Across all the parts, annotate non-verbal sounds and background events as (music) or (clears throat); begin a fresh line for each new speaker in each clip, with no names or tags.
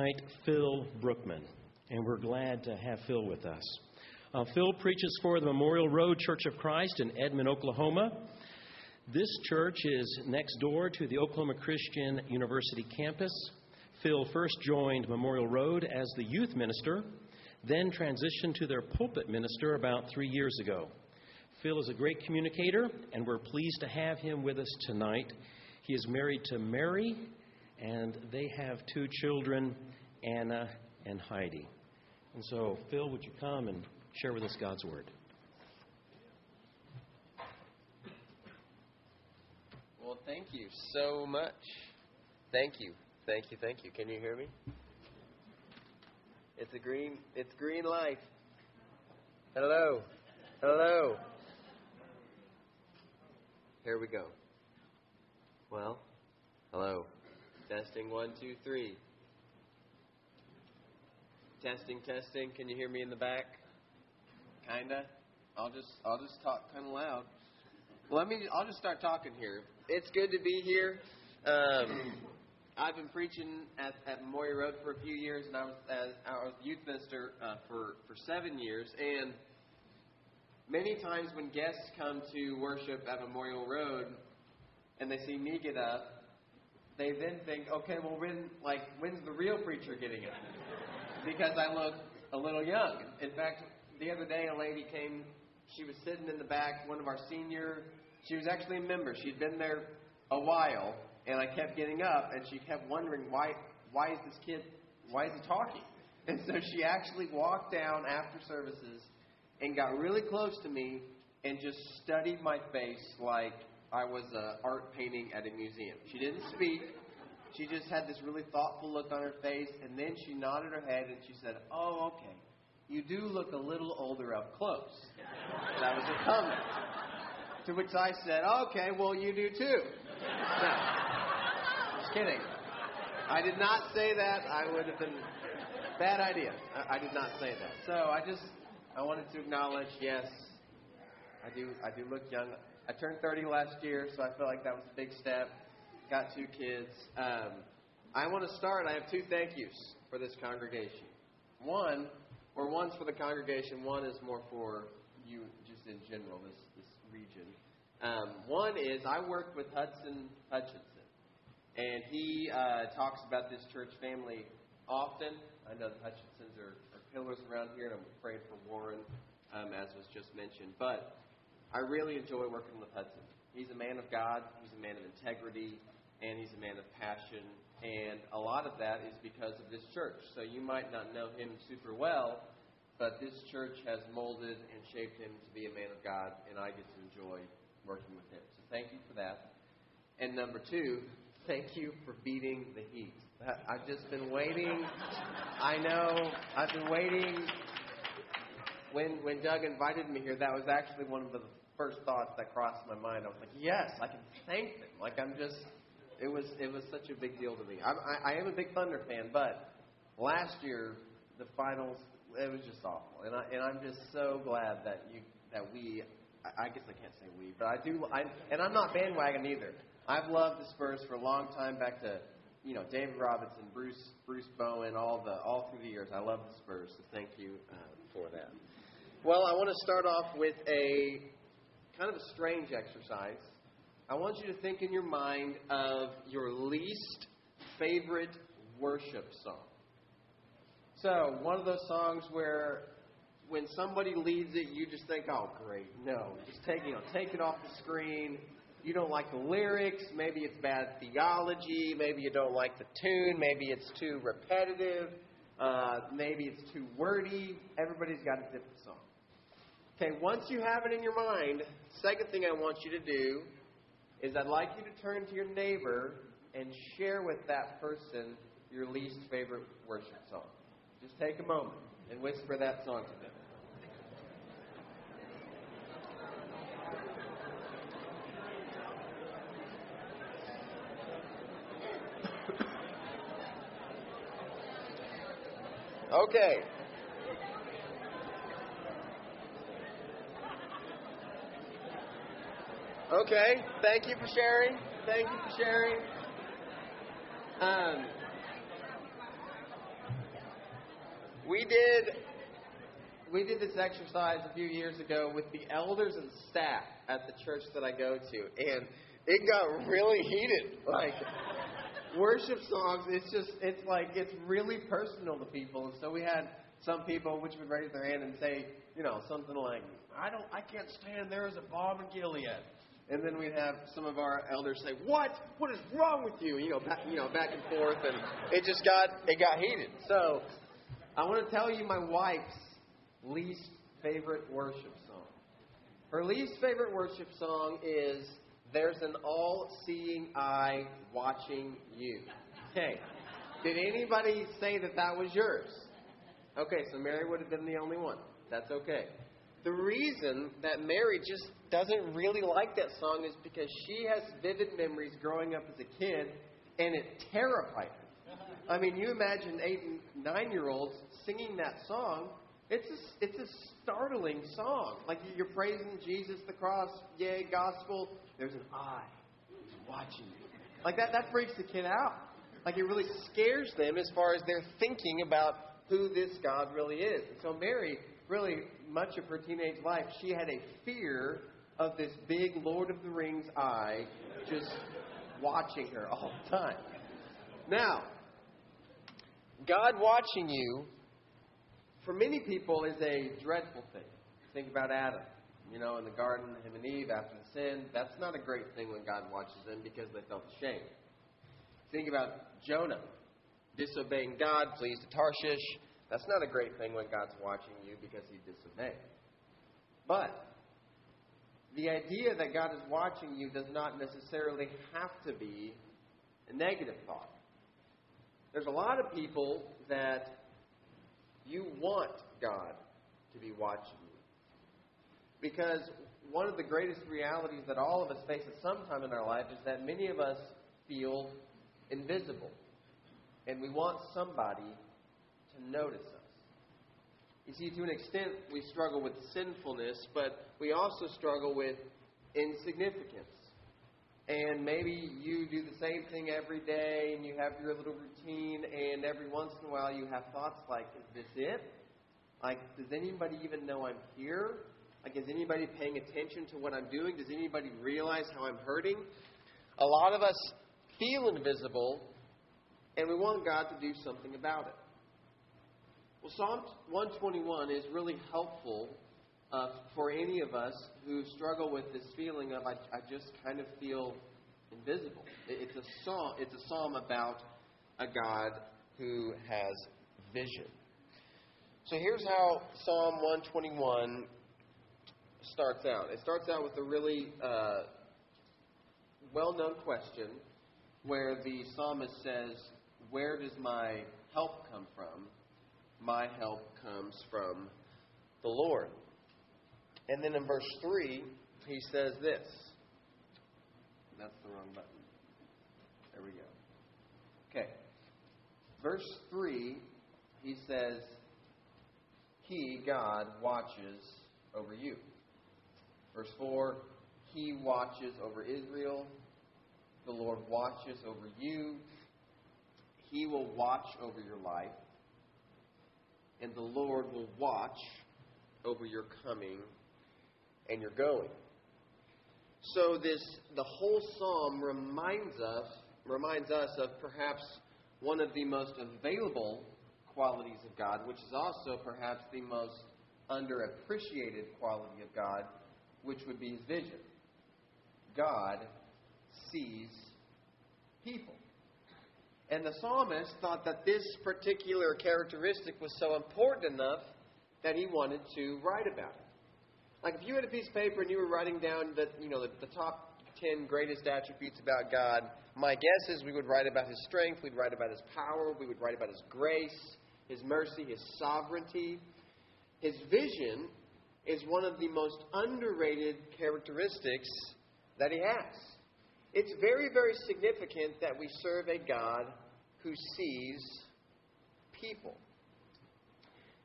tonight Phil Brookman, and we're glad to have Phil with us. Uh, Phil preaches for the Memorial Road Church of Christ in Edmond, Oklahoma. This church is next door to the Oklahoma Christian University campus. Phil first joined Memorial Road as the youth minister, then transitioned to their pulpit minister about three years ago. Phil is a great communicator, and we're pleased to have him with us tonight. He is married to Mary, and they have two children, Anna and Heidi. And so, Phil, would you come and share with us God's Word?
Well, thank you so much. Thank you. Thank you. Thank you. Can you hear me? It's a green it's green light. Hello. Hello. Here we go. Well, hello. Testing one, two, three. Testing, testing. Can you hear me in the back? Kinda. I'll just I'll just talk kind of loud. Let me. I'll just start talking here. It's good to be here. Um, I've been preaching at, at Memorial Road for a few years, and I was as was youth minister uh, for for seven years. And many times when guests come to worship at Memorial Road, and they see me get up, they then think, okay, well, when like when's the real preacher getting up? Because I look a little young. In fact, the other day, a lady came. She was sitting in the back, one of our senior. She was actually a member. She'd been there a while, and I kept getting up, and she kept wondering why. Why is this kid? Why is he talking? (laughs) And so she actually walked down after services and got really close to me and just studied my face like I was an art painting at a museum. She didn't speak. She just had this really thoughtful look on her face, and then she nodded her head and she said, "Oh, okay. You do look a little older up close." That was her comment. To which I said, "Okay, well you do too." No, just kidding. I did not say that. I would have been bad idea. I, I did not say that. So I just I wanted to acknowledge, yes, I do I do look young. I turned 30 last year, so I feel like that was a big step. Got two kids. Um, I want to start. I have two thank yous for this congregation. One, or one's for the congregation. One is more for you, just in general, this this region. Um, one is I worked with Hudson Hutchinson, and he uh, talks about this church family often. I know the Hutchinsons are, are pillars around here, and I'm afraid for Warren, um, as was just mentioned. But I really enjoy working with Hudson. He's a man of God, he's a man of integrity, and he's a man of passion. And a lot of that is because of this church. So you might not know him super well, but this church has molded and shaped him to be a man of God, and I get to enjoy working with him. So thank you for that. And number two, thank you for beating the heat. I've just been waiting. I know. I've been waiting. When when Doug invited me here, that was actually one of the first thoughts that crossed my mind. I was like, yes, I can thank them. Like I'm just, it was it was such a big deal to me. I'm, I, I am a big Thunder fan, but last year the finals it was just awful, and I and I'm just so glad that you that we. I, guess I can't say we, but I do. I and I'm not bandwagon either. I've loved the Spurs for a long time, back to you know David Robinson, Bruce Bruce Bowen, all the all through the years. I love the Spurs, so thank you uh, for that. Well, I want to start off with a kind of a strange exercise. I want you to think in your mind of your least favorite worship song. So, one of those songs where when somebody leads it, you just think, oh, great, no. Just take, you know, take it off the screen. You don't like the lyrics. Maybe it's bad theology. Maybe you don't like the tune. Maybe it's too repetitive. Uh, maybe it's too wordy. Everybody's got a different song. Okay, once you have it in your mind, second thing I want you to do is I'd like you to turn to your neighbor and share with that person your least favorite worship song. Just take a moment and whisper that song to them. (coughs) Okay. Okay. Thank you for sharing. Thank you for sharing. Um, we did we did this exercise a few years ago with the elders and staff at the church that I go to, and it got really heated. Like worship songs, it's just it's like it's really personal to people, and so we had some people which would raise their hand and say, you know, something like, "I don't, I can't stand there is a balm in Gilead." And then we'd have some of our elders say, "What? What is wrong with you?" You know, back, you know, back and forth, and it just got it got heated. So, I want to tell you my wife's least favorite worship song. Her least favorite worship song is "There's an All-Seeing Eye Watching You." Okay, did anybody say that that was yours? Okay, so Mary would have been the only one. That's okay. The reason that Mary just doesn't really like that song is because she has vivid memories growing up as a kid, and it terrified her. I mean, you imagine eight and nine year olds singing that song. It's a, it's a startling song. Like you're praising Jesus, the cross, yay, gospel. There's an eye watching you. Like that, that freaks the kid out. Like it really scares them as far as they're thinking about who this God really is. And so Mary, really much of her teenage life, she had a fear of this big Lord of the Rings eye just watching her all the time. Now, God watching you, for many people, is a dreadful thing. Think about Adam. You know, in the garden, him and Eve after the sin. That's not a great thing when God watches them because they felt ashamed. Think about Jonah disobeying God, flees to Tarshish. That's not a great thing when God's watching you because he disobeyed. But the idea that God is watching you does not necessarily have to be a negative thought. There's a lot of people that you want God to be watching you. Because one of the greatest realities that all of us face at some time in our life is that many of us feel invisible. And we want somebody to notice us. You see, to an extent, we struggle with sinfulness, but we also struggle with insignificance. And maybe you do the same thing every day and you have your little routine, and every once in a while you have thoughts like, is this it? Like, does anybody even know I'm here? Like, is anybody paying attention to what I'm doing? Does anybody realize how I'm hurting? A lot of us feel invisible, and we want God to do something about it. Well, Psalm 121 is really helpful uh, for any of us who struggle with this feeling of I, I just kind of feel invisible. It's a psalm. It's a psalm about a God who has vision. So here's how Psalm 121 starts out. It starts out with a really uh, well-known question, where the psalmist says, "Where does my help come from?" My help comes from the Lord. And then in verse 3, he says this. That's the wrong button. There we go. Okay. Verse 3, he says, He, God, watches over you. Verse 4, He watches over Israel. The Lord watches over you. He will watch over your life and the Lord will watch over your coming and your going. So this the whole psalm reminds us reminds us of perhaps one of the most available qualities of God, which is also perhaps the most underappreciated quality of God, which would be his vision. God sees people. And the psalmist thought that this particular characteristic was so important enough that he wanted to write about it. Like if you had a piece of paper and you were writing down the you know the, the top ten greatest attributes about God, my guess is we would write about his strength, we'd write about his power, we would write about his grace, his mercy, his sovereignty. His vision is one of the most underrated characteristics that he has. It's very, very significant that we serve a God who sees people.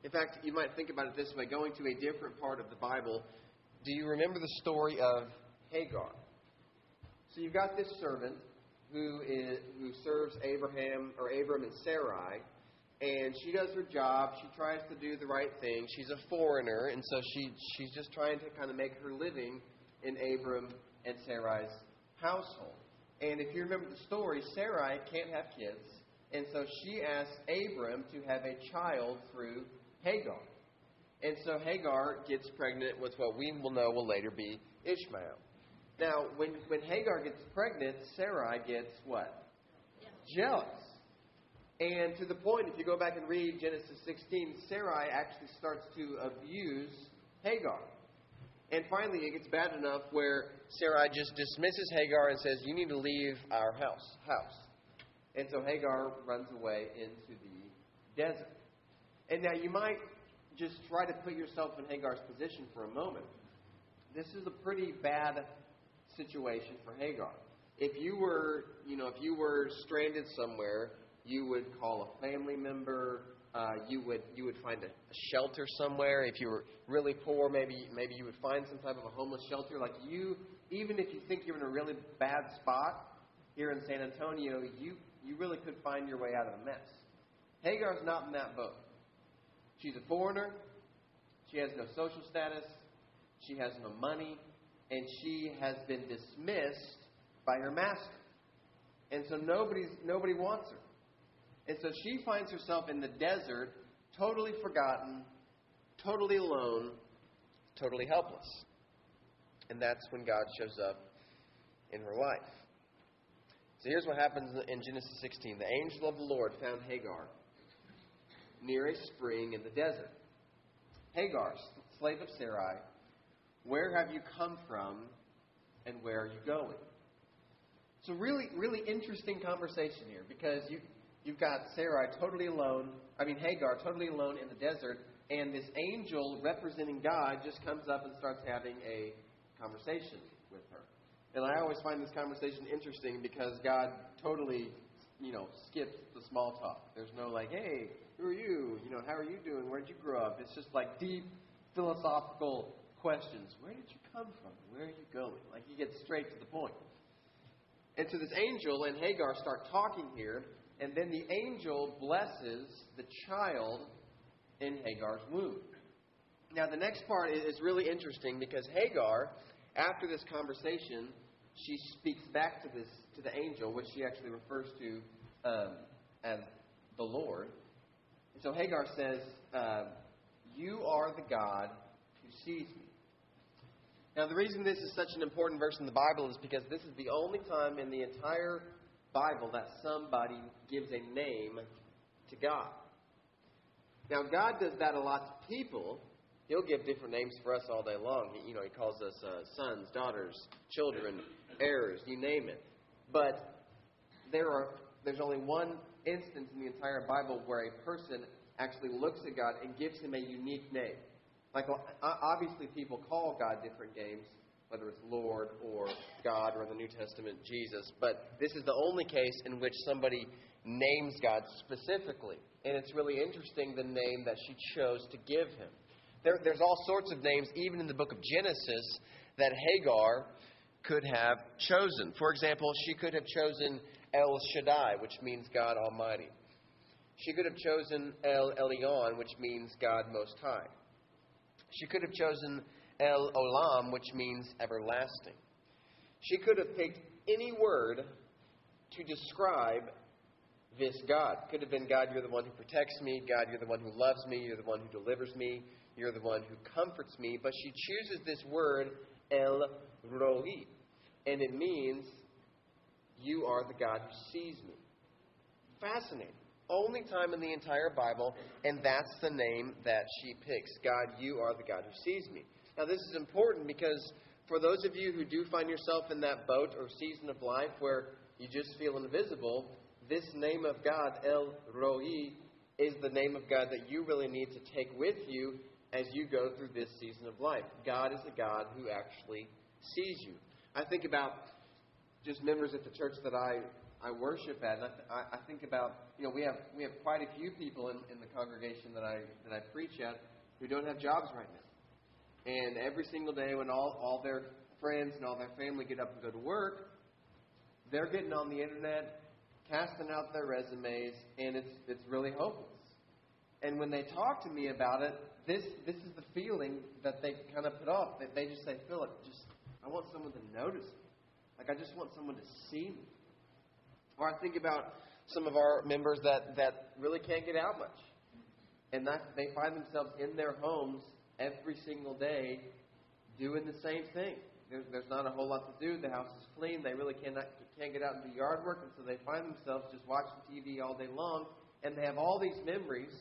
In fact, you might think about it this way going to a different part of the Bible. Do you remember the story of Hagar? So you've got this servant who, is, who serves Abraham or Abram and Sarai, and she does her job. She tries to do the right thing. She's a foreigner, and so she she's just trying to kind of make her living in Abram and Sarai's household. And if you remember the story, Sarai can't have kids, and so she asks Abram to have a child through Hagar. And so Hagar gets pregnant with what we will know will later be Ishmael. Now, when, when Hagar gets pregnant, Sarai gets what? Jealous. And to the point, if you go back and read Genesis 16, Sarai actually starts to abuse Hagar. And finally, it gets bad enough where Sarai just dismisses Hagar and says, You need to leave our house. house. And so Hagar runs away into the desert. And now you might just try to put yourself in Hagar's position for a moment. This is a pretty bad situation for Hagar. If you were, you know, if you were stranded somewhere, you would call a family member. Uh, you would you would find a, a shelter somewhere. If you were really poor, maybe maybe you would find some type of a homeless shelter. Like you, even if you think you're in a really bad spot here in San Antonio, you you really could find your way out of the mess. Hagar's not in that boat. She's a foreigner. She has no social status. She has no money. And she has been dismissed by her master. And so nobody's, nobody wants her. And so she finds herself in the desert, totally forgotten, totally alone, totally helpless. And that's when God shows up in her life. So here's what happens in Genesis 16. The angel of the Lord found Hagar near a spring in the desert. Hagar, slave of Sarai, where have you come from and where are you going? So really, really interesting conversation here because you, you've got Sarai totally alone, I mean Hagar totally alone in the desert, and this angel representing God just comes up and starts having a conversation with her. And I always find this conversation interesting because God totally, you know, skips the small talk. There's no like, hey, who are you? You know, how are you doing? Where'd you grow up? It's just like deep philosophical questions. Where did you come from? Where are you going? Like he gets straight to the point. And so this angel and Hagar start talking here, and then the angel blesses the child in Hagar's womb. Now, the next part is really interesting because Hagar, after this conversation, she speaks back to this to the angel, which she actually refers to um, as the Lord. And so Hagar says, uh, You are the God who sees me. Now, the reason this is such an important verse in the Bible is because this is the only time in the entire Bible that somebody gives a name to God. Now, God does that a lot to people. He'll give different names for us all day long. He, you know, He calls us uh, sons, daughters, children, heirs, you name it. But there are there's only one instance in the entire Bible where a person actually looks at God and gives him a unique name. Like, obviously, people call God different names, whether it's Lord or God or in the New Testament, Jesus. But this is the only case in which somebody names God specifically. And it's really interesting the name that she chose to give him. There, there's all sorts of names, even in the book of Genesis, that Hagar could have chosen. For example, she could have chosen El Shaddai, which means God Almighty. She could have chosen El Elyon, which means God Most High. She could have chosen El Olam, which means everlasting. She could have picked any word to describe this God. Could have been God, you're the one who protects me. God, you're the one who loves me. You're the one who delivers me. You're the one who comforts me. But she chooses this word, El Roi. And it means you are the God who sees me. Fascinating. Only time in the entire Bible, and that's the name that she picks. God, you are the God who sees me. Now, this is important because for those of you who do find yourself in that boat or season of life where you just feel invisible, this name of God, El Roi, is the name of God that you really need to take with you as you go through this season of life. God is a God who actually sees you. I think about just members at the church that I, I worship at. And I, I think about, you know, we have, we have quite a few people in, in the congregation that I, that I preach at who don't have jobs right now. And every single day when all, all their friends and all their family get up and go to work, they're getting on the internet, casting out their resumes, and it's, it's really hopeless. And when they talk to me about it, this this is the feeling that they kind of put off. That they just say, Philip, just I want someone to notice me. Like I just want someone to see me. Or I think about some of our members that, that really can't get out much. And that they find themselves in their homes every single day doing the same thing. There's, there's not a whole lot to do. The house is clean. They really cannot can't get out and do yard work, and so they find themselves just watching TV all day long. And they have all these memories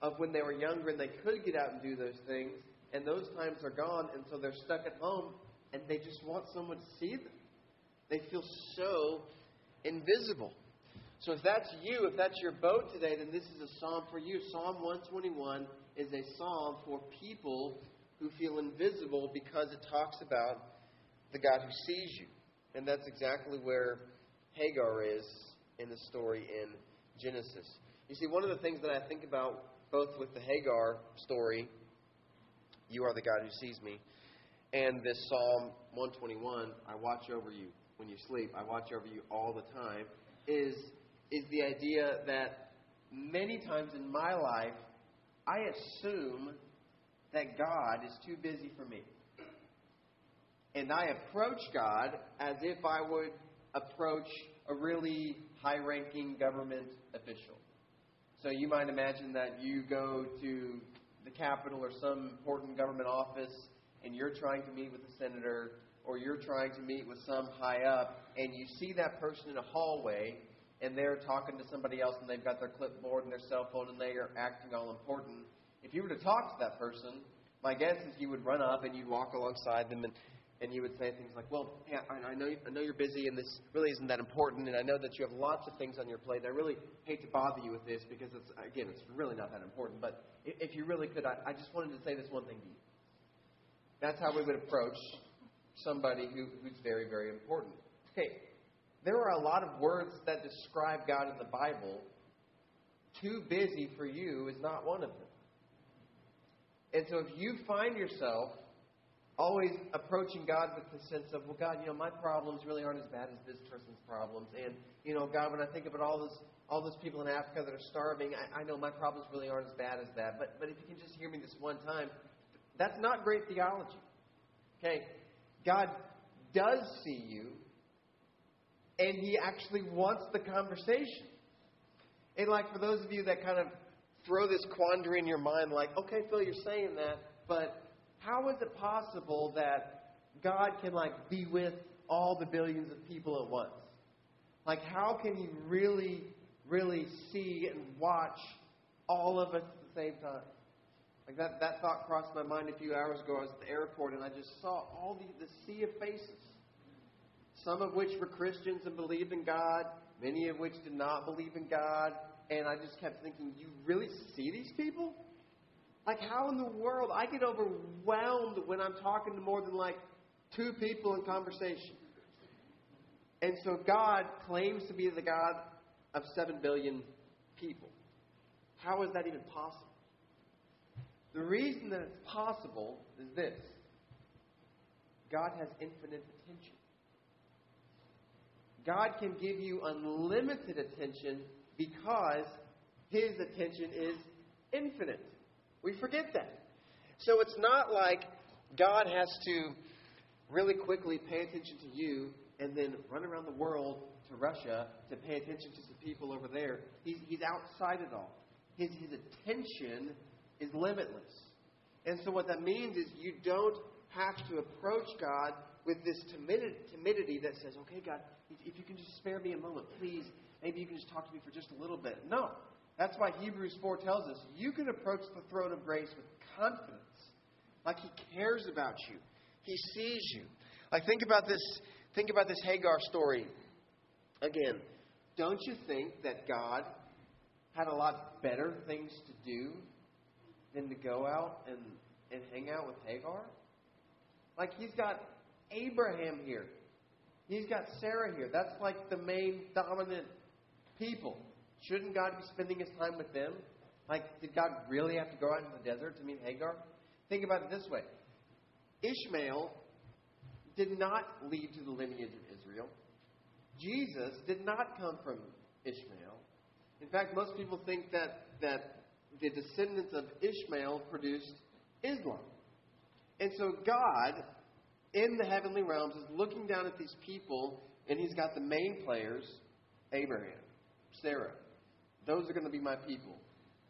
of when they were younger and they could get out and do those things, and those times are gone, and so they're stuck at home and they just want someone to see them. They feel so invisible. So if that's you, if that's your boat today, then this is a psalm for you. Psalm 121 is a psalm for people who feel invisible because it talks about the God who sees you. And that's exactly where Hagar is in the story in Genesis. You see, one of the things that I think about both with the Hagar story, you are the God who sees me, and this Psalm 121, I watch over you when you sleep, I watch over you all the time, is, is the idea that many times in my life, I assume that God is too busy for me. And I approach God as if I would approach a really high ranking government official. So you might imagine that you go to the Capitol or some important government office and you're trying to meet with a senator or you're trying to meet with some high up and you see that person in a hallway and they're talking to somebody else and they've got their clipboard and their cell phone and they are acting all important. If you were to talk to that person, my guess is you would run up and you'd walk alongside them and, and you would say things like, "Well, yeah, I, I know I know you're busy and this really isn't that important, and I know that you have lots of things on your plate. I really hate to bother you with this because it's again, it's really not that important. But if you really could, I, I just wanted to say this one thing to you. That's how we would approach somebody who, who's very, very important. Okay, there are a lot of words that describe God in the Bible. Too busy for you is not one of them. And so if you find yourself always approaching God with the sense of, well, God, you know, my problems really aren't as bad as this person's problems. And, you know, God, when I think about all those all those people in Africa that are starving, I, I know my problems really aren't as bad as that. But but if you can just hear me this one time, that's not great theology. Okay? God does see you, and He actually wants the conversation. And, like, for those of you that kind of throw this quandary in your mind, like, okay, Phil, you're saying that, but how is it possible that God can, like, be with all the billions of people at once? Like, how can He really, really see and watch all of us at the same time? Like that, that thought crossed my mind a few hours ago. I was at the airport and I just saw all the, the sea of faces. Some of which were Christians and believed in God, many of which did not believe in God. And I just kept thinking, you really see these people? Like, how in the world? I get overwhelmed when I'm talking to more than like two people in conversation. And so God claims to be the God of seven billion people. How is that even possible? The reason that it's possible is this God has infinite attention. God can give you unlimited attention because His attention is infinite. We forget that. So it's not like God has to really quickly pay attention to you and then run around the world to Russia to pay attention to some people over there. He's, he's outside it all. His, his attention is limitless. And so what that means is you don't have to approach God with this timidity that says, okay, God, if you can just spare me a moment, please, maybe you can just talk to me for just a little bit. No. That's why Hebrews 4 tells us you can approach the throne of grace with confidence, like He cares about you. He sees you. Like think about this, think about this Hagar story. Again, don't you think that God had a lot better things to do than to go out and, and hang out with Hagar? Like, he's got Abraham here. He's got Sarah here. That's like the main dominant people. Shouldn't God be spending his time with them? Like, did God really have to go out into the desert to meet Hagar? Think about it this way Ishmael did not lead to the lineage of Israel. Jesus did not come from Ishmael. In fact, most people think that, that the descendants of Ishmael produced Islam. And so God, in the heavenly realms, is looking down at these people, and He's got the main players Abraham, Sarah. Those are going to be my people.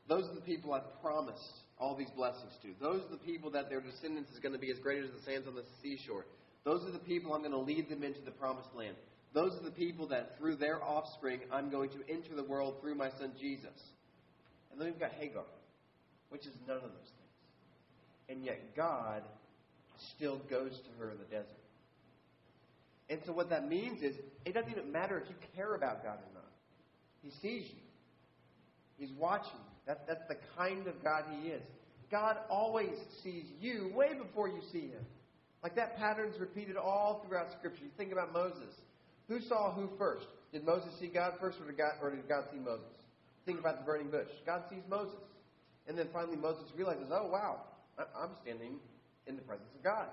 Those are the people I've promised all these blessings to. Those are the people that their descendants is going to be as great as the sands on the seashore. Those are the people I'm going to lead them into the promised land. Those are the people that through their offspring I'm going to enter the world through my son Jesus. And then we've got Hagar, which is none of those things. And yet God still goes to her in the desert. And so what that means is it doesn't even matter if you care about God or not. He sees you. He's watching. That, that's the kind of God He is. God always sees you way before you see Him. Like that pattern's repeated all throughout Scripture. You think about Moses. Who saw who first? Did Moses see God first, or did God, or did God see Moses? Think about the burning bush. God sees Moses. And then finally Moses realizes, oh, wow, I'm standing in the presence of God.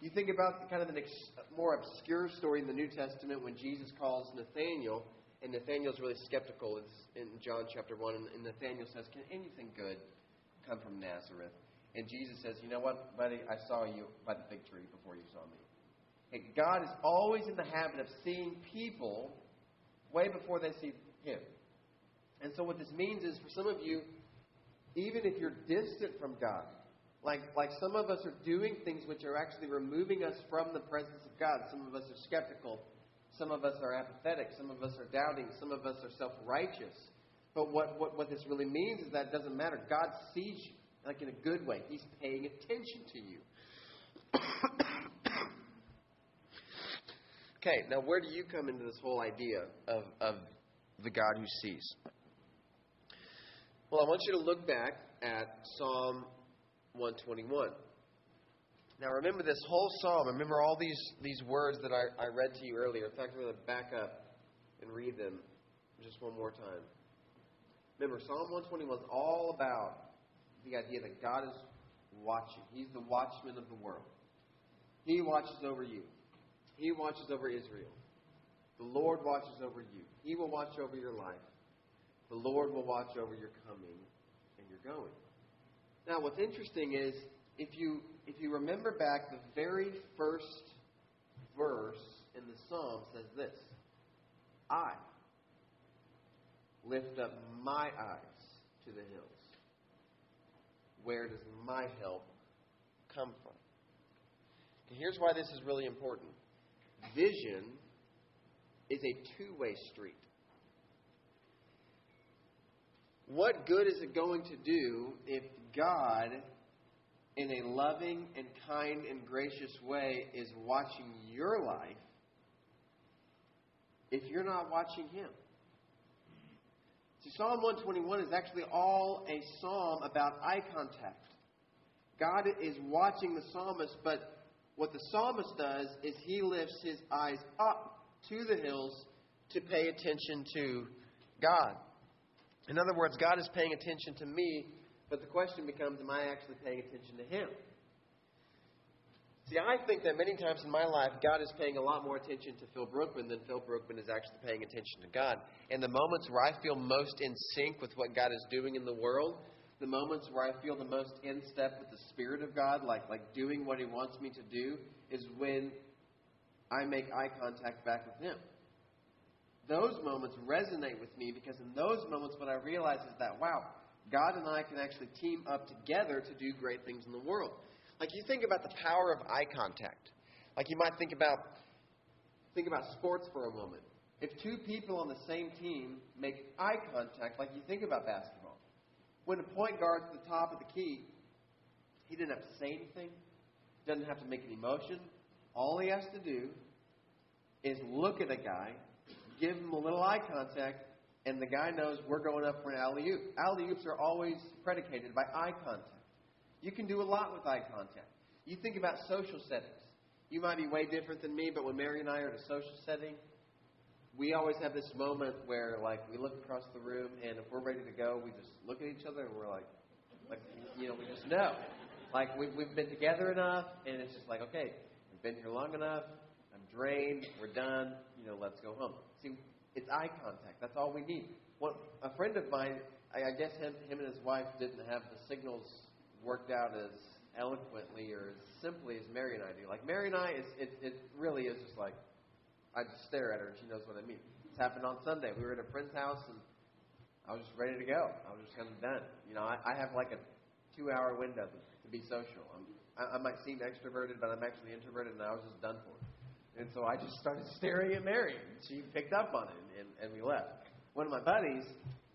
You think about the, kind of an ex- more obscure story in the New Testament when Jesus calls Nathanael and Nathanael's really skeptical. It's in John chapter 1. And Nathaniel says, Can anything good come from Nazareth? And Jesus says, You know what, buddy? I saw you by the fig tree before you saw me. And God is always in the habit of seeing people way before they see Him. And so, what this means is for some of you, even if you're distant from God, like, like some of us are doing things which are actually removing us from the presence of God. Some of us are skeptical. Some of us are apathetic. Some of us are doubting. Some of us are self righteous. But what, what, what this really means is that it doesn't matter. God sees you, like in a good way. He's paying attention to you. (coughs) okay, now where do you come into this whole idea of, of the God who sees? Well, I want you to look back at Psalm 121. Now remember this whole psalm. Remember all these, these words that I, I read to you earlier. In fact, I'm going to back up and read them just one more time. Remember, Psalm 121 is all about the idea that God is watching. He's the watchman of the world. He watches over you. He watches over Israel. The Lord watches over you. He will watch over your life. The Lord will watch over your coming and your going. Now, what's interesting is if you if you remember back, the very first verse in the psalm says this I lift up my eyes to the hills. Where does my help come from? And here's why this is really important vision is a two way street. What good is it going to do if God in a loving and kind and gracious way is watching your life if you're not watching Him. See, Psalm 121 is actually all a psalm about eye contact. God is watching the psalmist, but what the psalmist does is he lifts his eyes up to the hills to pay attention to God. In other words, God is paying attention to me but the question becomes, am I actually paying attention to Him? See, I think that many times in my life, God is paying a lot more attention to Phil Brookman than Phil Brookman is actually paying attention to God. And the moments where I feel most in sync with what God is doing in the world, the moments where I feel the most in step with the Spirit of God, like, like doing what He wants me to do, is when I make eye contact back with Him. Those moments resonate with me because in those moments, what I realize is that, wow, God and I can actually team up together to do great things in the world. Like you think about the power of eye contact. Like you might think about think about sports for a moment. If two people on the same team make eye contact, like you think about basketball, when the point guard's at the top of the key, he didn't have to say anything, doesn't have to make any motion. All he has to do is look at a guy, give him a little eye contact, and the guy knows we're going up for an alley oop. Alley oops are always predicated by eye contact. You can do a lot with eye contact. You think about social settings. You might be way different than me, but when Mary and I are in a social setting, we always have this moment where, like, we look across the room, and if we're ready to go, we just look at each other and we're like, like, you know, we just know. Like, we've, we've been together enough, and it's just like, okay, we've been here long enough. I'm drained. We're done. You know, let's go home. See, it's eye contact. That's all we need. One, a friend of mine, I, guess him, him and his wife didn't have the signals worked out as eloquently or as simply as Mary and I do. Like Mary and I, it's, it, it really is just like I just stare at her and she knows what I mean. It's happened on Sunday. We were at a friend's house and I was just ready to go. I was just kind of done. You know, I, I have like a two-hour window to, to be social. I'm, I, I might seem extroverted, but I'm actually introverted, and I was just done for. And so I just started staring at Mary. She picked up on it, and, and we left. One of my buddies,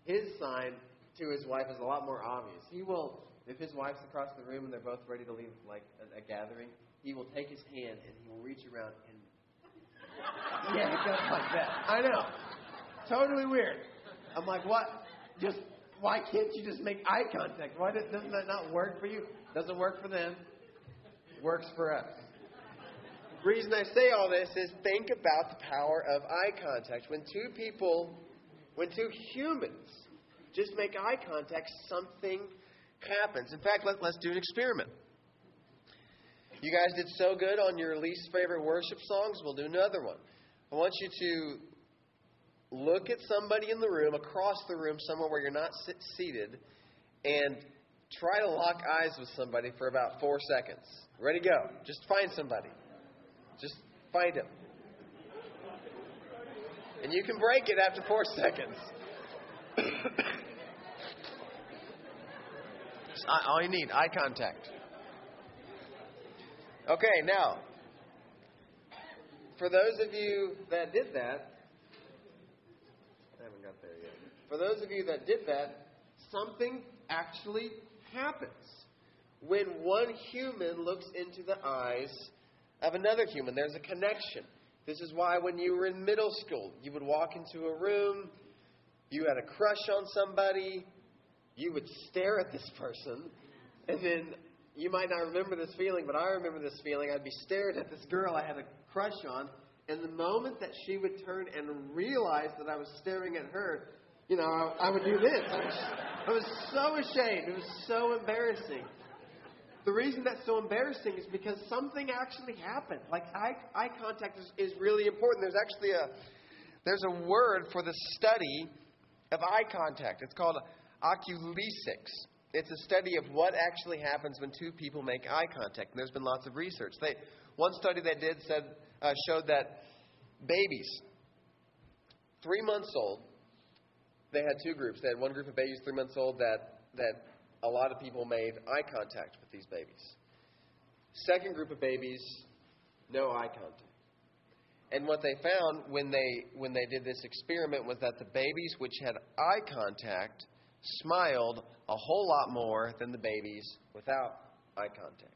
his sign to his wife is a lot more obvious. He will, if his wife's across the room and they're both ready to leave, like a, a gathering, he will take his hand and he will reach around and (laughs) yeah, he goes like that. I know, totally weird. I'm like, what? Just why can't you just make eye contact? Why does, doesn't that not work for you? Doesn't work for them. Works for us. The reason I say all this is think about the power of eye contact. When two people, when two humans just make eye contact, something happens. In fact, let, let's do an experiment. You guys did so good on your least favorite worship songs. We'll do another one. I want you to look at somebody in the room, across the room, somewhere where you're not seated, and try to lock eyes with somebody for about four seconds. Ready, go. Just find somebody. Just find him. And you can break it after four seconds. all you need eye contact. Okay, now, for those of you that did that, I haven't got there yet. For those of you that did that, something actually happens when one human looks into the eyes of another human. There's a connection. This is why when you were in middle school, you would walk into a room, you had a crush on somebody, you would stare at this person, and then you might not remember this feeling, but I remember this feeling. I'd be staring at this girl I had a crush on, and the moment that she would turn and realize that I was staring at her, you know, I, I would do this. I was, I was so ashamed. It was so embarrassing. The reason that's so embarrassing is because something actually happened. Like eye, eye contact is, is really important. There's actually a there's a word for the study of eye contact. It's called oculesics. It's a study of what actually happens when two people make eye contact. And there's been lots of research. They, one study they did said uh, showed that babies, three months old, they had two groups. They had one group of babies, three months old, that that a lot of people made eye contact with these babies. Second group of babies, no eye contact. And what they found when they when they did this experiment was that the babies which had eye contact smiled a whole lot more than the babies without eye contact.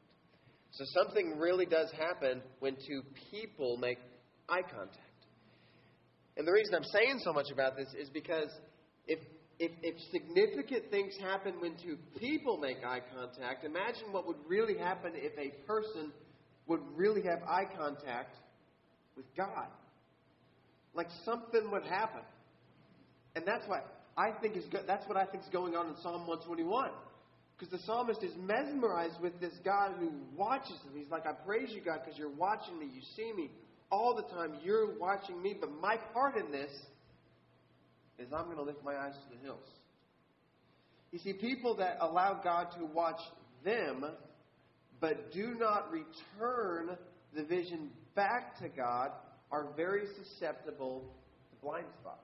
So something really does happen when two people make eye contact. And the reason I'm saying so much about this is because if if, if significant things happen when two people make eye contact, imagine what would really happen if a person would really have eye contact with God. Like something would happen. And that's what I think is go- that's what I think is going on in Psalm 121. Because the psalmist is mesmerized with this God who watches him. He's like, I praise you, God, because you're watching me. You see me all the time. You're watching me. But my part in this is I'm going to lift my eyes to the hills. You see, people that allow God to watch them, but do not return the vision back to God, are very susceptible to blind spots.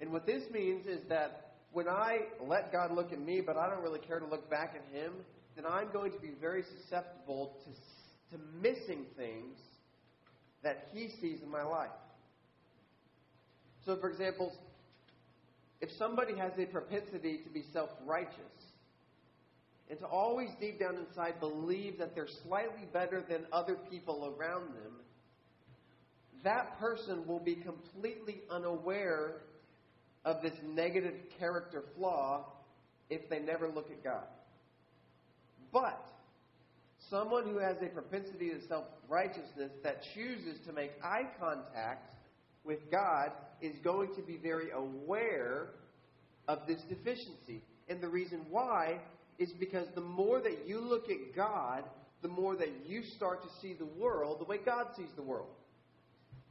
And what this means is that when I let God look at me, but I don't really care to look back at Him, then I'm going to be very susceptible to, to missing things that He sees in my life. So, for example, if somebody has a propensity to be self righteous and to always deep down inside believe that they're slightly better than other people around them, that person will be completely unaware of this negative character flaw if they never look at God. But someone who has a propensity to self righteousness that chooses to make eye contact with God is going to be very aware of this deficiency. And the reason why is because the more that you look at God, the more that you start to see the world the way God sees the world.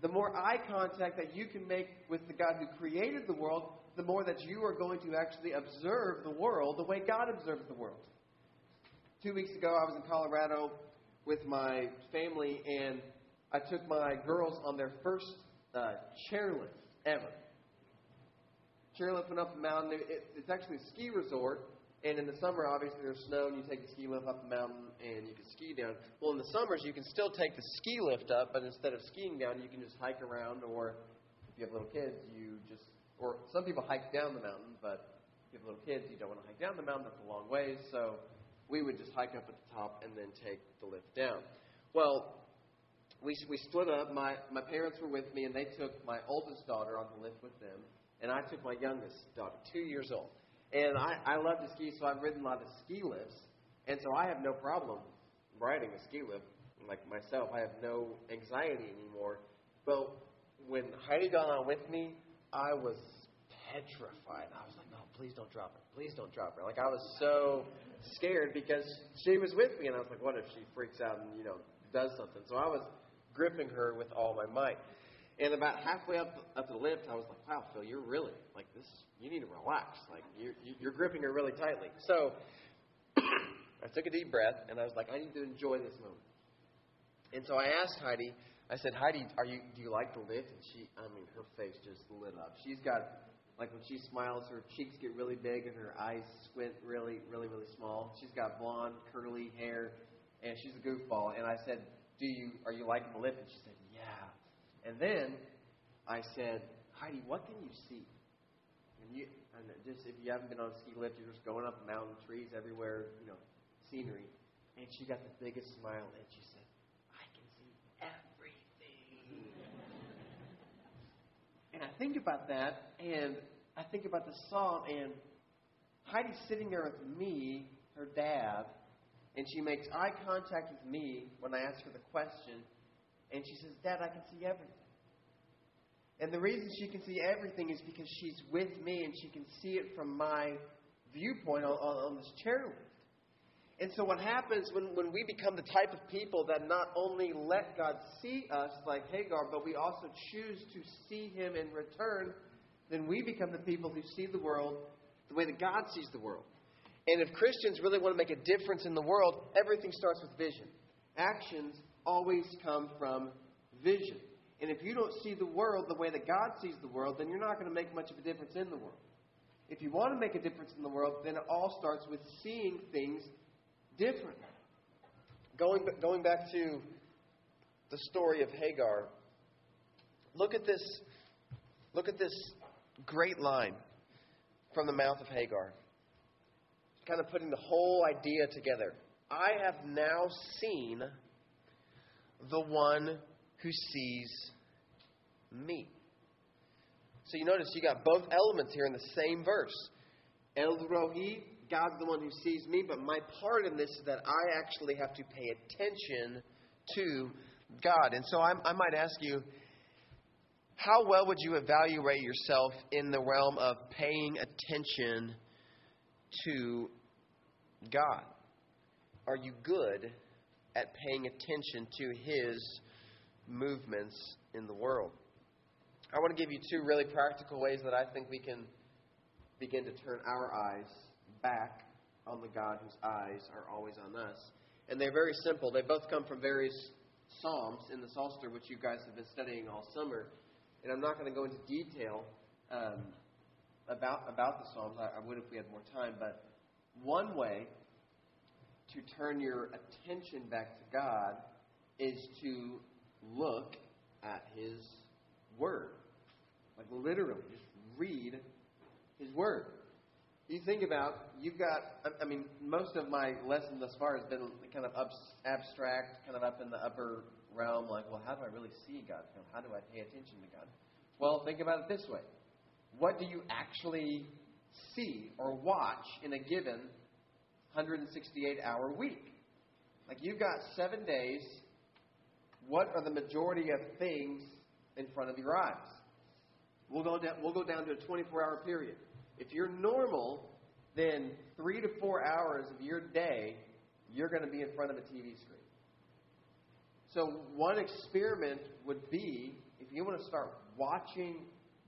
The more eye contact that you can make with the God who created the world, the more that you are going to actually observe the world the way God observes the world. Two weeks ago, I was in Colorado with my family, and I took my girls on their first uh, chairlift ever. Chairlift up the mountain. It, it, it's actually a ski resort, and in the summer, obviously, there's snow, and you take the ski lift up the mountain, and you can ski down. Well, in the summers, you can still take the ski lift up, but instead of skiing down, you can just hike around, or if you have little kids, you just, or some people hike down the mountain, but if you have little kids, you don't want to hike down the mountain. That's a long ways, so we would just hike up at the top and then take the lift down. Well, we, we split up. My, my parents were with me, and they took my oldest daughter on the lift with them, and I took my youngest daughter, two years old. And I, I love to ski, so I've ridden a lot of ski lifts. And so I have no problem riding a ski lift. Like myself, I have no anxiety anymore. But when Heidi got on with me, I was petrified. I was like, no, please don't drop her. Please don't drop her. Like I was so scared because she was with me, and I was like, what if she freaks out and you know does something? So I was gripping her with all my might. And about halfway up up the lift, I was like, "Wow, Phil, you're really like this. You need to relax. Like you're you're gripping her really tightly." So (clears throat) I took a deep breath, and I was like, "I need to enjoy this moment." And so I asked Heidi. I said, "Heidi, are you do you like the lift?" And she, I mean, her face just lit up. She's got like when she smiles, her cheeks get really big and her eyes squint really, really, really small. She's got blonde, curly hair, and she's a goofball. And I said, "Do you are you liking the lift?" And she said, "Yeah." And then I said, Heidi, what can you see? And you, and just if you haven't been on a ski lift, you're just going up mountain trees everywhere, you know, scenery. And she got the biggest smile, and she said, I can see everything. (laughs) and I think about that, and I think about the song, and Heidi's sitting there with me, her dad, and she makes eye contact with me when I ask her the question. And she says, Dad, I can see everything. And the reason she can see everything is because she's with me and she can see it from my viewpoint on, on, on this chairlift. And so, what happens when, when we become the type of people that not only let God see us like Hagar, but we also choose to see Him in return, then we become the people who see the world the way that God sees the world. And if Christians really want to make a difference in the world, everything starts with vision. Actions always come from vision. And if you don't see the world the way that God sees the world, then you're not going to make much of a difference in the world. If you want to make a difference in the world, then it all starts with seeing things differently. Going, going back to the story of Hagar, look at this, look at this great line from the mouth of Hagar. Kind of putting the whole idea together. I have now seen the one who sees me. So you notice you got both elements here in the same verse. El Roi, God's the one who sees me, but my part in this is that I actually have to pay attention to God. And so I, I might ask you, how well would you evaluate yourself in the realm of paying attention to God? Are you good at paying attention to his movements in the world. I want to give you two really practical ways that I think we can begin to turn our eyes back on the God whose eyes are always on us. And they're very simple. They both come from various Psalms in the Psalter, which you guys have been studying all summer. And I'm not going to go into detail um, about, about the Psalms. I, I would if we had more time. But one way to turn your attention back to God is to look at His Word. Like literally, just read His Word. You think about, you've got, I mean, most of my lesson thus far has been kind of abstract, kind of up in the upper realm, like, well, how do I really see God? How do I pay attention to God? Well, think about it this way. What do you actually see or watch in a given 168 hour week. Like you've got seven days. What are the majority of things in front of your eyes? We'll go down, we'll go down to a 24 hour period. If you're normal, then three to four hours of your day, you're going to be in front of a TV screen. So, one experiment would be if you want to start watching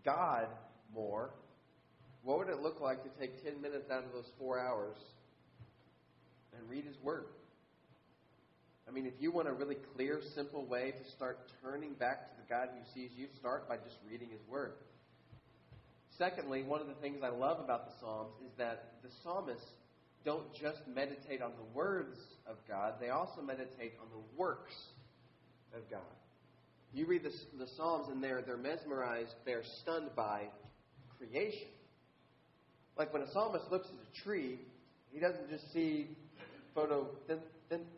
God more, what would it look like to take 10 minutes out of those four hours and read His Word? I mean, if you want a really clear, simple way to start turning back to the God who sees you, start by just reading His Word. Secondly, one of the things I love about the Psalms is that the psalmists don't just meditate on the words of God, they also meditate on the works of God. You read the, the Psalms and they're, they're mesmerized, they're stunned by creation. Like when a psalmist looks at a tree, he doesn't just see photo,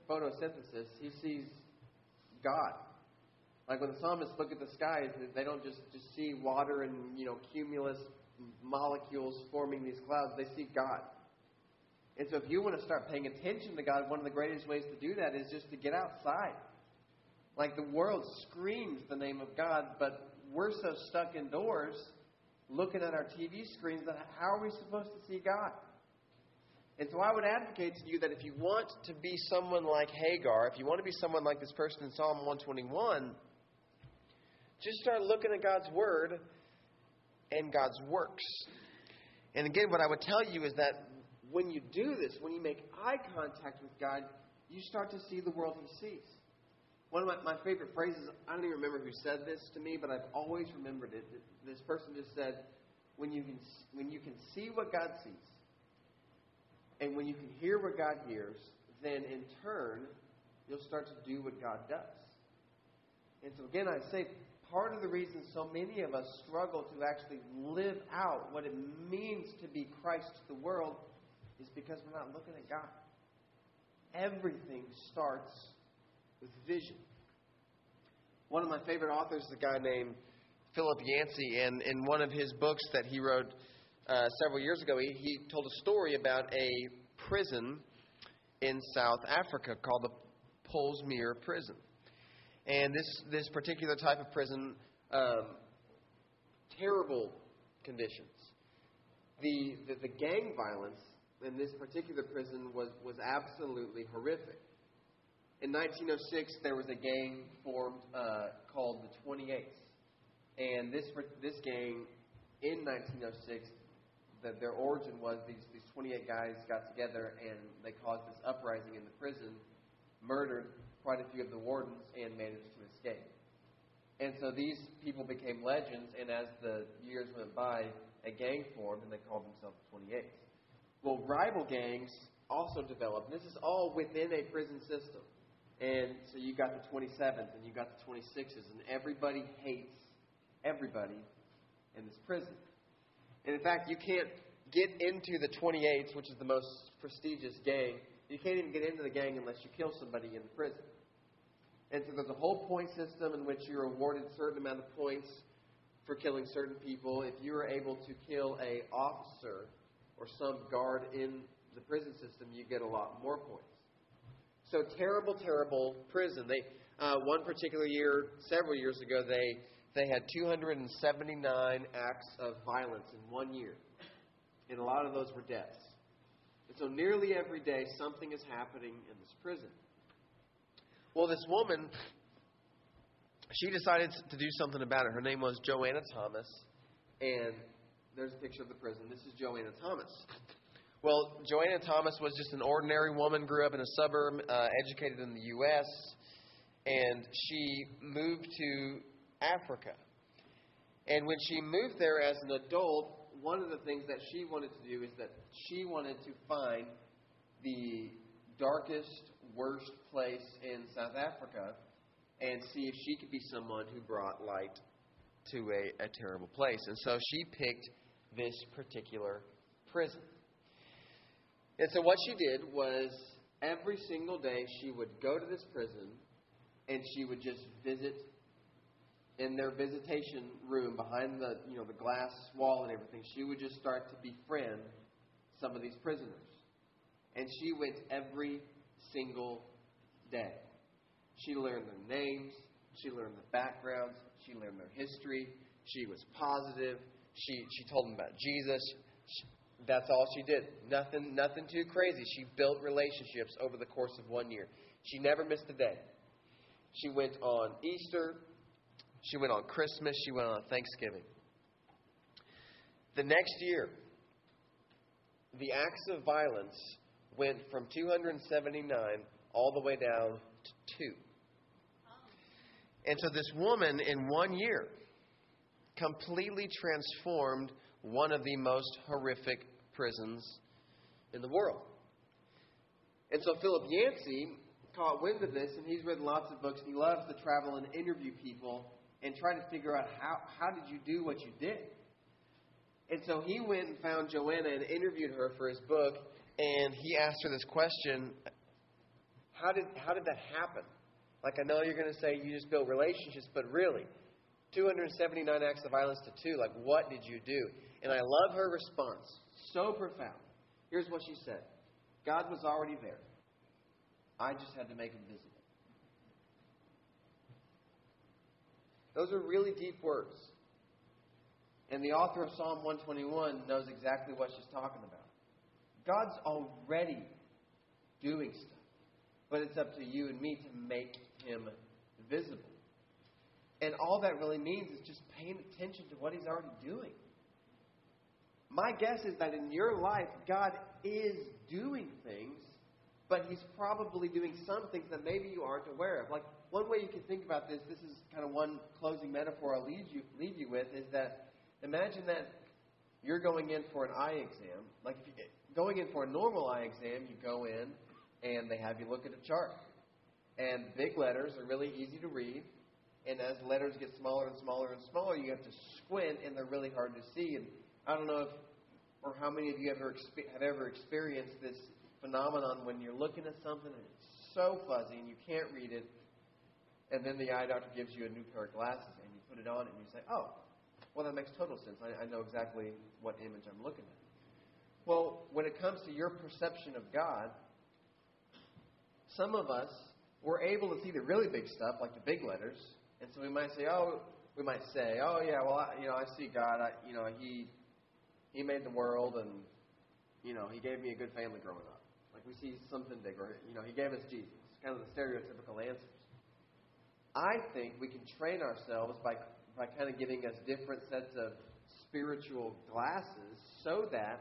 photosynthesis, he sees God. Like when the psalmists look at the skies, they don't just, just see water and you know cumulus molecules forming these clouds. They see God. And so if you want to start paying attention to God, one of the greatest ways to do that is just to get outside. Like the world screams the name of God, but we're so stuck indoors looking at our TV screens that how are we supposed to see God? And so I would advocate to you that if you want to be someone like Hagar, if you want to be someone like this person in Psalm 121, just start looking at God's Word and God's works. And again, what I would tell you is that when you do this, when you make eye contact with God, you start to see the world He sees. One of my, my favorite phrases, I don't even remember who said this to me, but I've always remembered it. This person just said, when you can, when you can see what God sees, and when you can hear what God hears, then in turn, you'll start to do what God does. And so, again, I say part of the reason so many of us struggle to actually live out what it means to be Christ to the world is because we're not looking at God. Everything starts with vision. One of my favorite authors is a guy named Philip Yancey, and in one of his books that he wrote uh, several years ago, he, he told a story about a prison in South Africa called the Pollsmoor Prison. And this, this particular type of prison, um, terrible conditions. The, the, the gang violence in this particular prison was, was absolutely horrific. In 1906, there was a gang formed uh, called the 28th. And this, this gang, in 1906, the, their origin was these, these 28 guys got together and they caused this uprising in the prison, murdered quite a few of the wardens, and managed to escape. And so these people became legends, and as the years went by, a gang formed, and they called themselves the 28th. Well, rival gangs also developed. This is all within a prison system. And so you got the 27th, and you got the 26s, and everybody hates everybody in this prison. And in fact, you can't get into the 28th, which is the most prestigious gang. You can't even get into the gang unless you kill somebody in the prison. And so there's a whole point system in which you're awarded a certain amount of points for killing certain people. If you are able to kill a officer or some guard in the prison system, you get a lot more points. So terrible, terrible prison. They uh, one particular year, several years ago, they they had 279 acts of violence in one year, and a lot of those were deaths. And so nearly every day, something is happening in this prison. Well, this woman, she decided to do something about it. Her name was Joanna Thomas, and there's a picture of the prison. This is Joanna Thomas. Well, Joanna Thomas was just an ordinary woman, grew up in a suburb, uh, educated in the U.S., and she moved to Africa. And when she moved there as an adult, one of the things that she wanted to do is that she wanted to find the darkest worst place in South Africa and see if she could be someone who brought light to a, a terrible place. And so she picked this particular prison. And so what she did was every single day she would go to this prison and she would just visit in their visitation room behind the you know the glass wall and everything she would just start to befriend some of these prisoners and she went every single day. She learned their names, she learned their backgrounds, she learned their history. She was positive. She she told them about Jesus. She, that's all she did. Nothing nothing too crazy. She built relationships over the course of one year. She never missed a day. She went on Easter. She went on Christmas. She went on Thanksgiving. The next year, the acts of violence went from 279 all the way down to 2. And so this woman, in one year, completely transformed one of the most horrific prisons in the world. And so Philip Yancey caught wind of this, and he's written lots of books, he loves to travel and interview people and try to figure out how, how did you do what you did? And so he went and found Joanna and interviewed her for his book, and he asked her this question How did, how did that happen? Like, I know you're going to say you just built relationships, but really, 279 acts of violence to two, like, what did you do? And I love her response. So profound. Here's what she said God was already there. I just had to make him visible. Those are really deep words. And the author of Psalm 121 knows exactly what she's talking about. God's already doing stuff. But it's up to you and me to make him visible. And all that really means is just paying attention to what he's already doing. My guess is that in your life, God is doing things, but he's probably doing some things that maybe you aren't aware of. Like one way you can think about this, this is kind of one closing metaphor I'll leave you leave you with, is that imagine that you're going in for an eye exam. Like if you, going in for a normal eye exam, you go in and they have you look at a chart. And big letters are really easy to read. And as letters get smaller and smaller and smaller, you have to squint, and they're really hard to see. And I don't know if, or how many of you ever have ever experienced this phenomenon when you're looking at something and it's so fuzzy and you can't read it, and then the eye doctor gives you a new pair of glasses, and you put it on, and you say, "Oh, well, that makes total sense. I, I know exactly what image I'm looking at." Well, when it comes to your perception of God, some of us we're able to see the really big stuff, like the big letters, and so we might say, "Oh, we might say, oh yeah, well, I, you know, I see God. I, you know, He He made the world, and you know, He gave me a good family growing up. Like we see something bigger. You know, He gave us Jesus. Kind of the stereotypical answers. I think we can train ourselves by by kind of giving us different sets of spiritual glasses, so that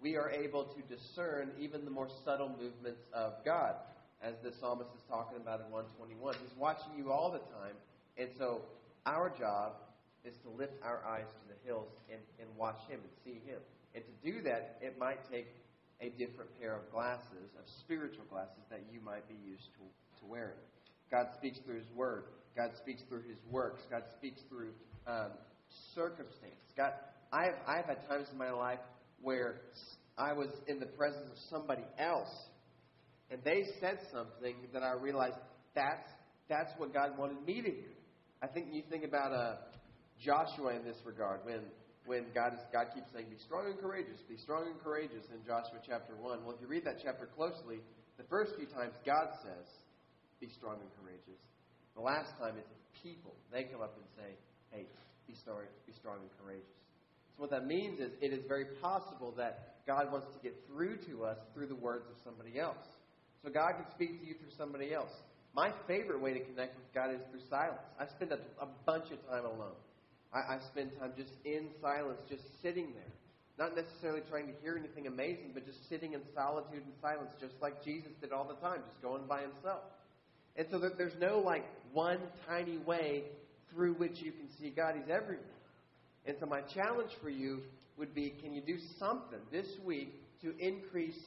we are able to discern even the more subtle movements of God as the psalmist is talking about in 121. He's watching you all the time. And so our job is to lift our eyes to the hills and, and watch him and see him. And to do that, it might take a different pair of glasses, of spiritual glasses that you might be used to, to wearing. God speaks through his word. God speaks through his works. God speaks through um, circumstance. God, I've, I've had times in my life where I was in the presence of somebody else and they said something that I realized that's that's what God wanted me to hear. I think you think about uh, Joshua in this regard when when God is God keeps saying, "Be strong and courageous, be strong and courageous" in Joshua chapter one. Well, if you read that chapter closely, the first few times God says, "Be strong and courageous." The last time it's people. They come up and say, "Hey, be strong, be strong and courageous." So what that means is it is very possible that God wants to get through to us through the words of somebody else. So God can speak to you through somebody else. My favorite way to connect with God is through silence. I spend a, a bunch of time alone. I, I spend time just in silence, just sitting there. Not necessarily trying to hear anything amazing, but just sitting in solitude and silence, just like Jesus did all the time, just going by himself. And so there's no like one tiny way through which you can see God. He's everywhere. And so my challenge for you would be can you do something this week to increase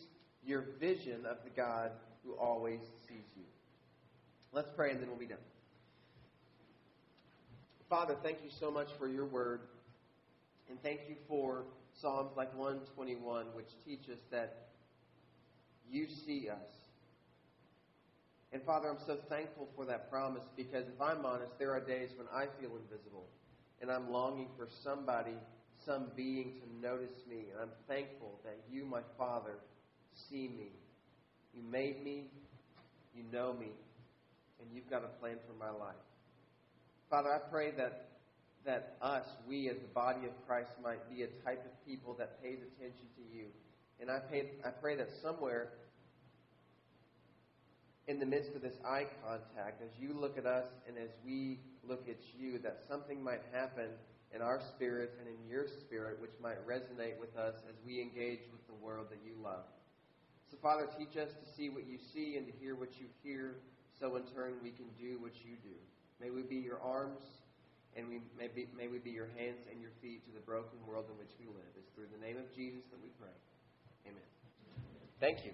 your vision of the God who always sees you. Let's pray and then we'll be done. Father, thank you so much for your word. And thank you for Psalms like 121, which teach us that you see us. And Father, I'm so thankful for that promise because if I'm honest, there are days when I feel invisible and I'm longing for somebody, some being to notice me. And I'm thankful that you, my Father, see me you made me, you know me, and you've got a plan for my life. Father, I pray that that us, we as the body of Christ, might be a type of people that pays attention to you. And I, pay, I pray that somewhere in the midst of this eye contact, as you look at us and as we look at you, that something might happen in our spirits and in your spirit, which might resonate with us as we engage with the world that you love. So, Father, teach us to see what you see and to hear what you hear, so in turn we can do what you do. May we be your arms, and we may, be, may we be your hands and your feet to the broken world in which we live. It's through the name of Jesus that we pray. Amen. Thank you.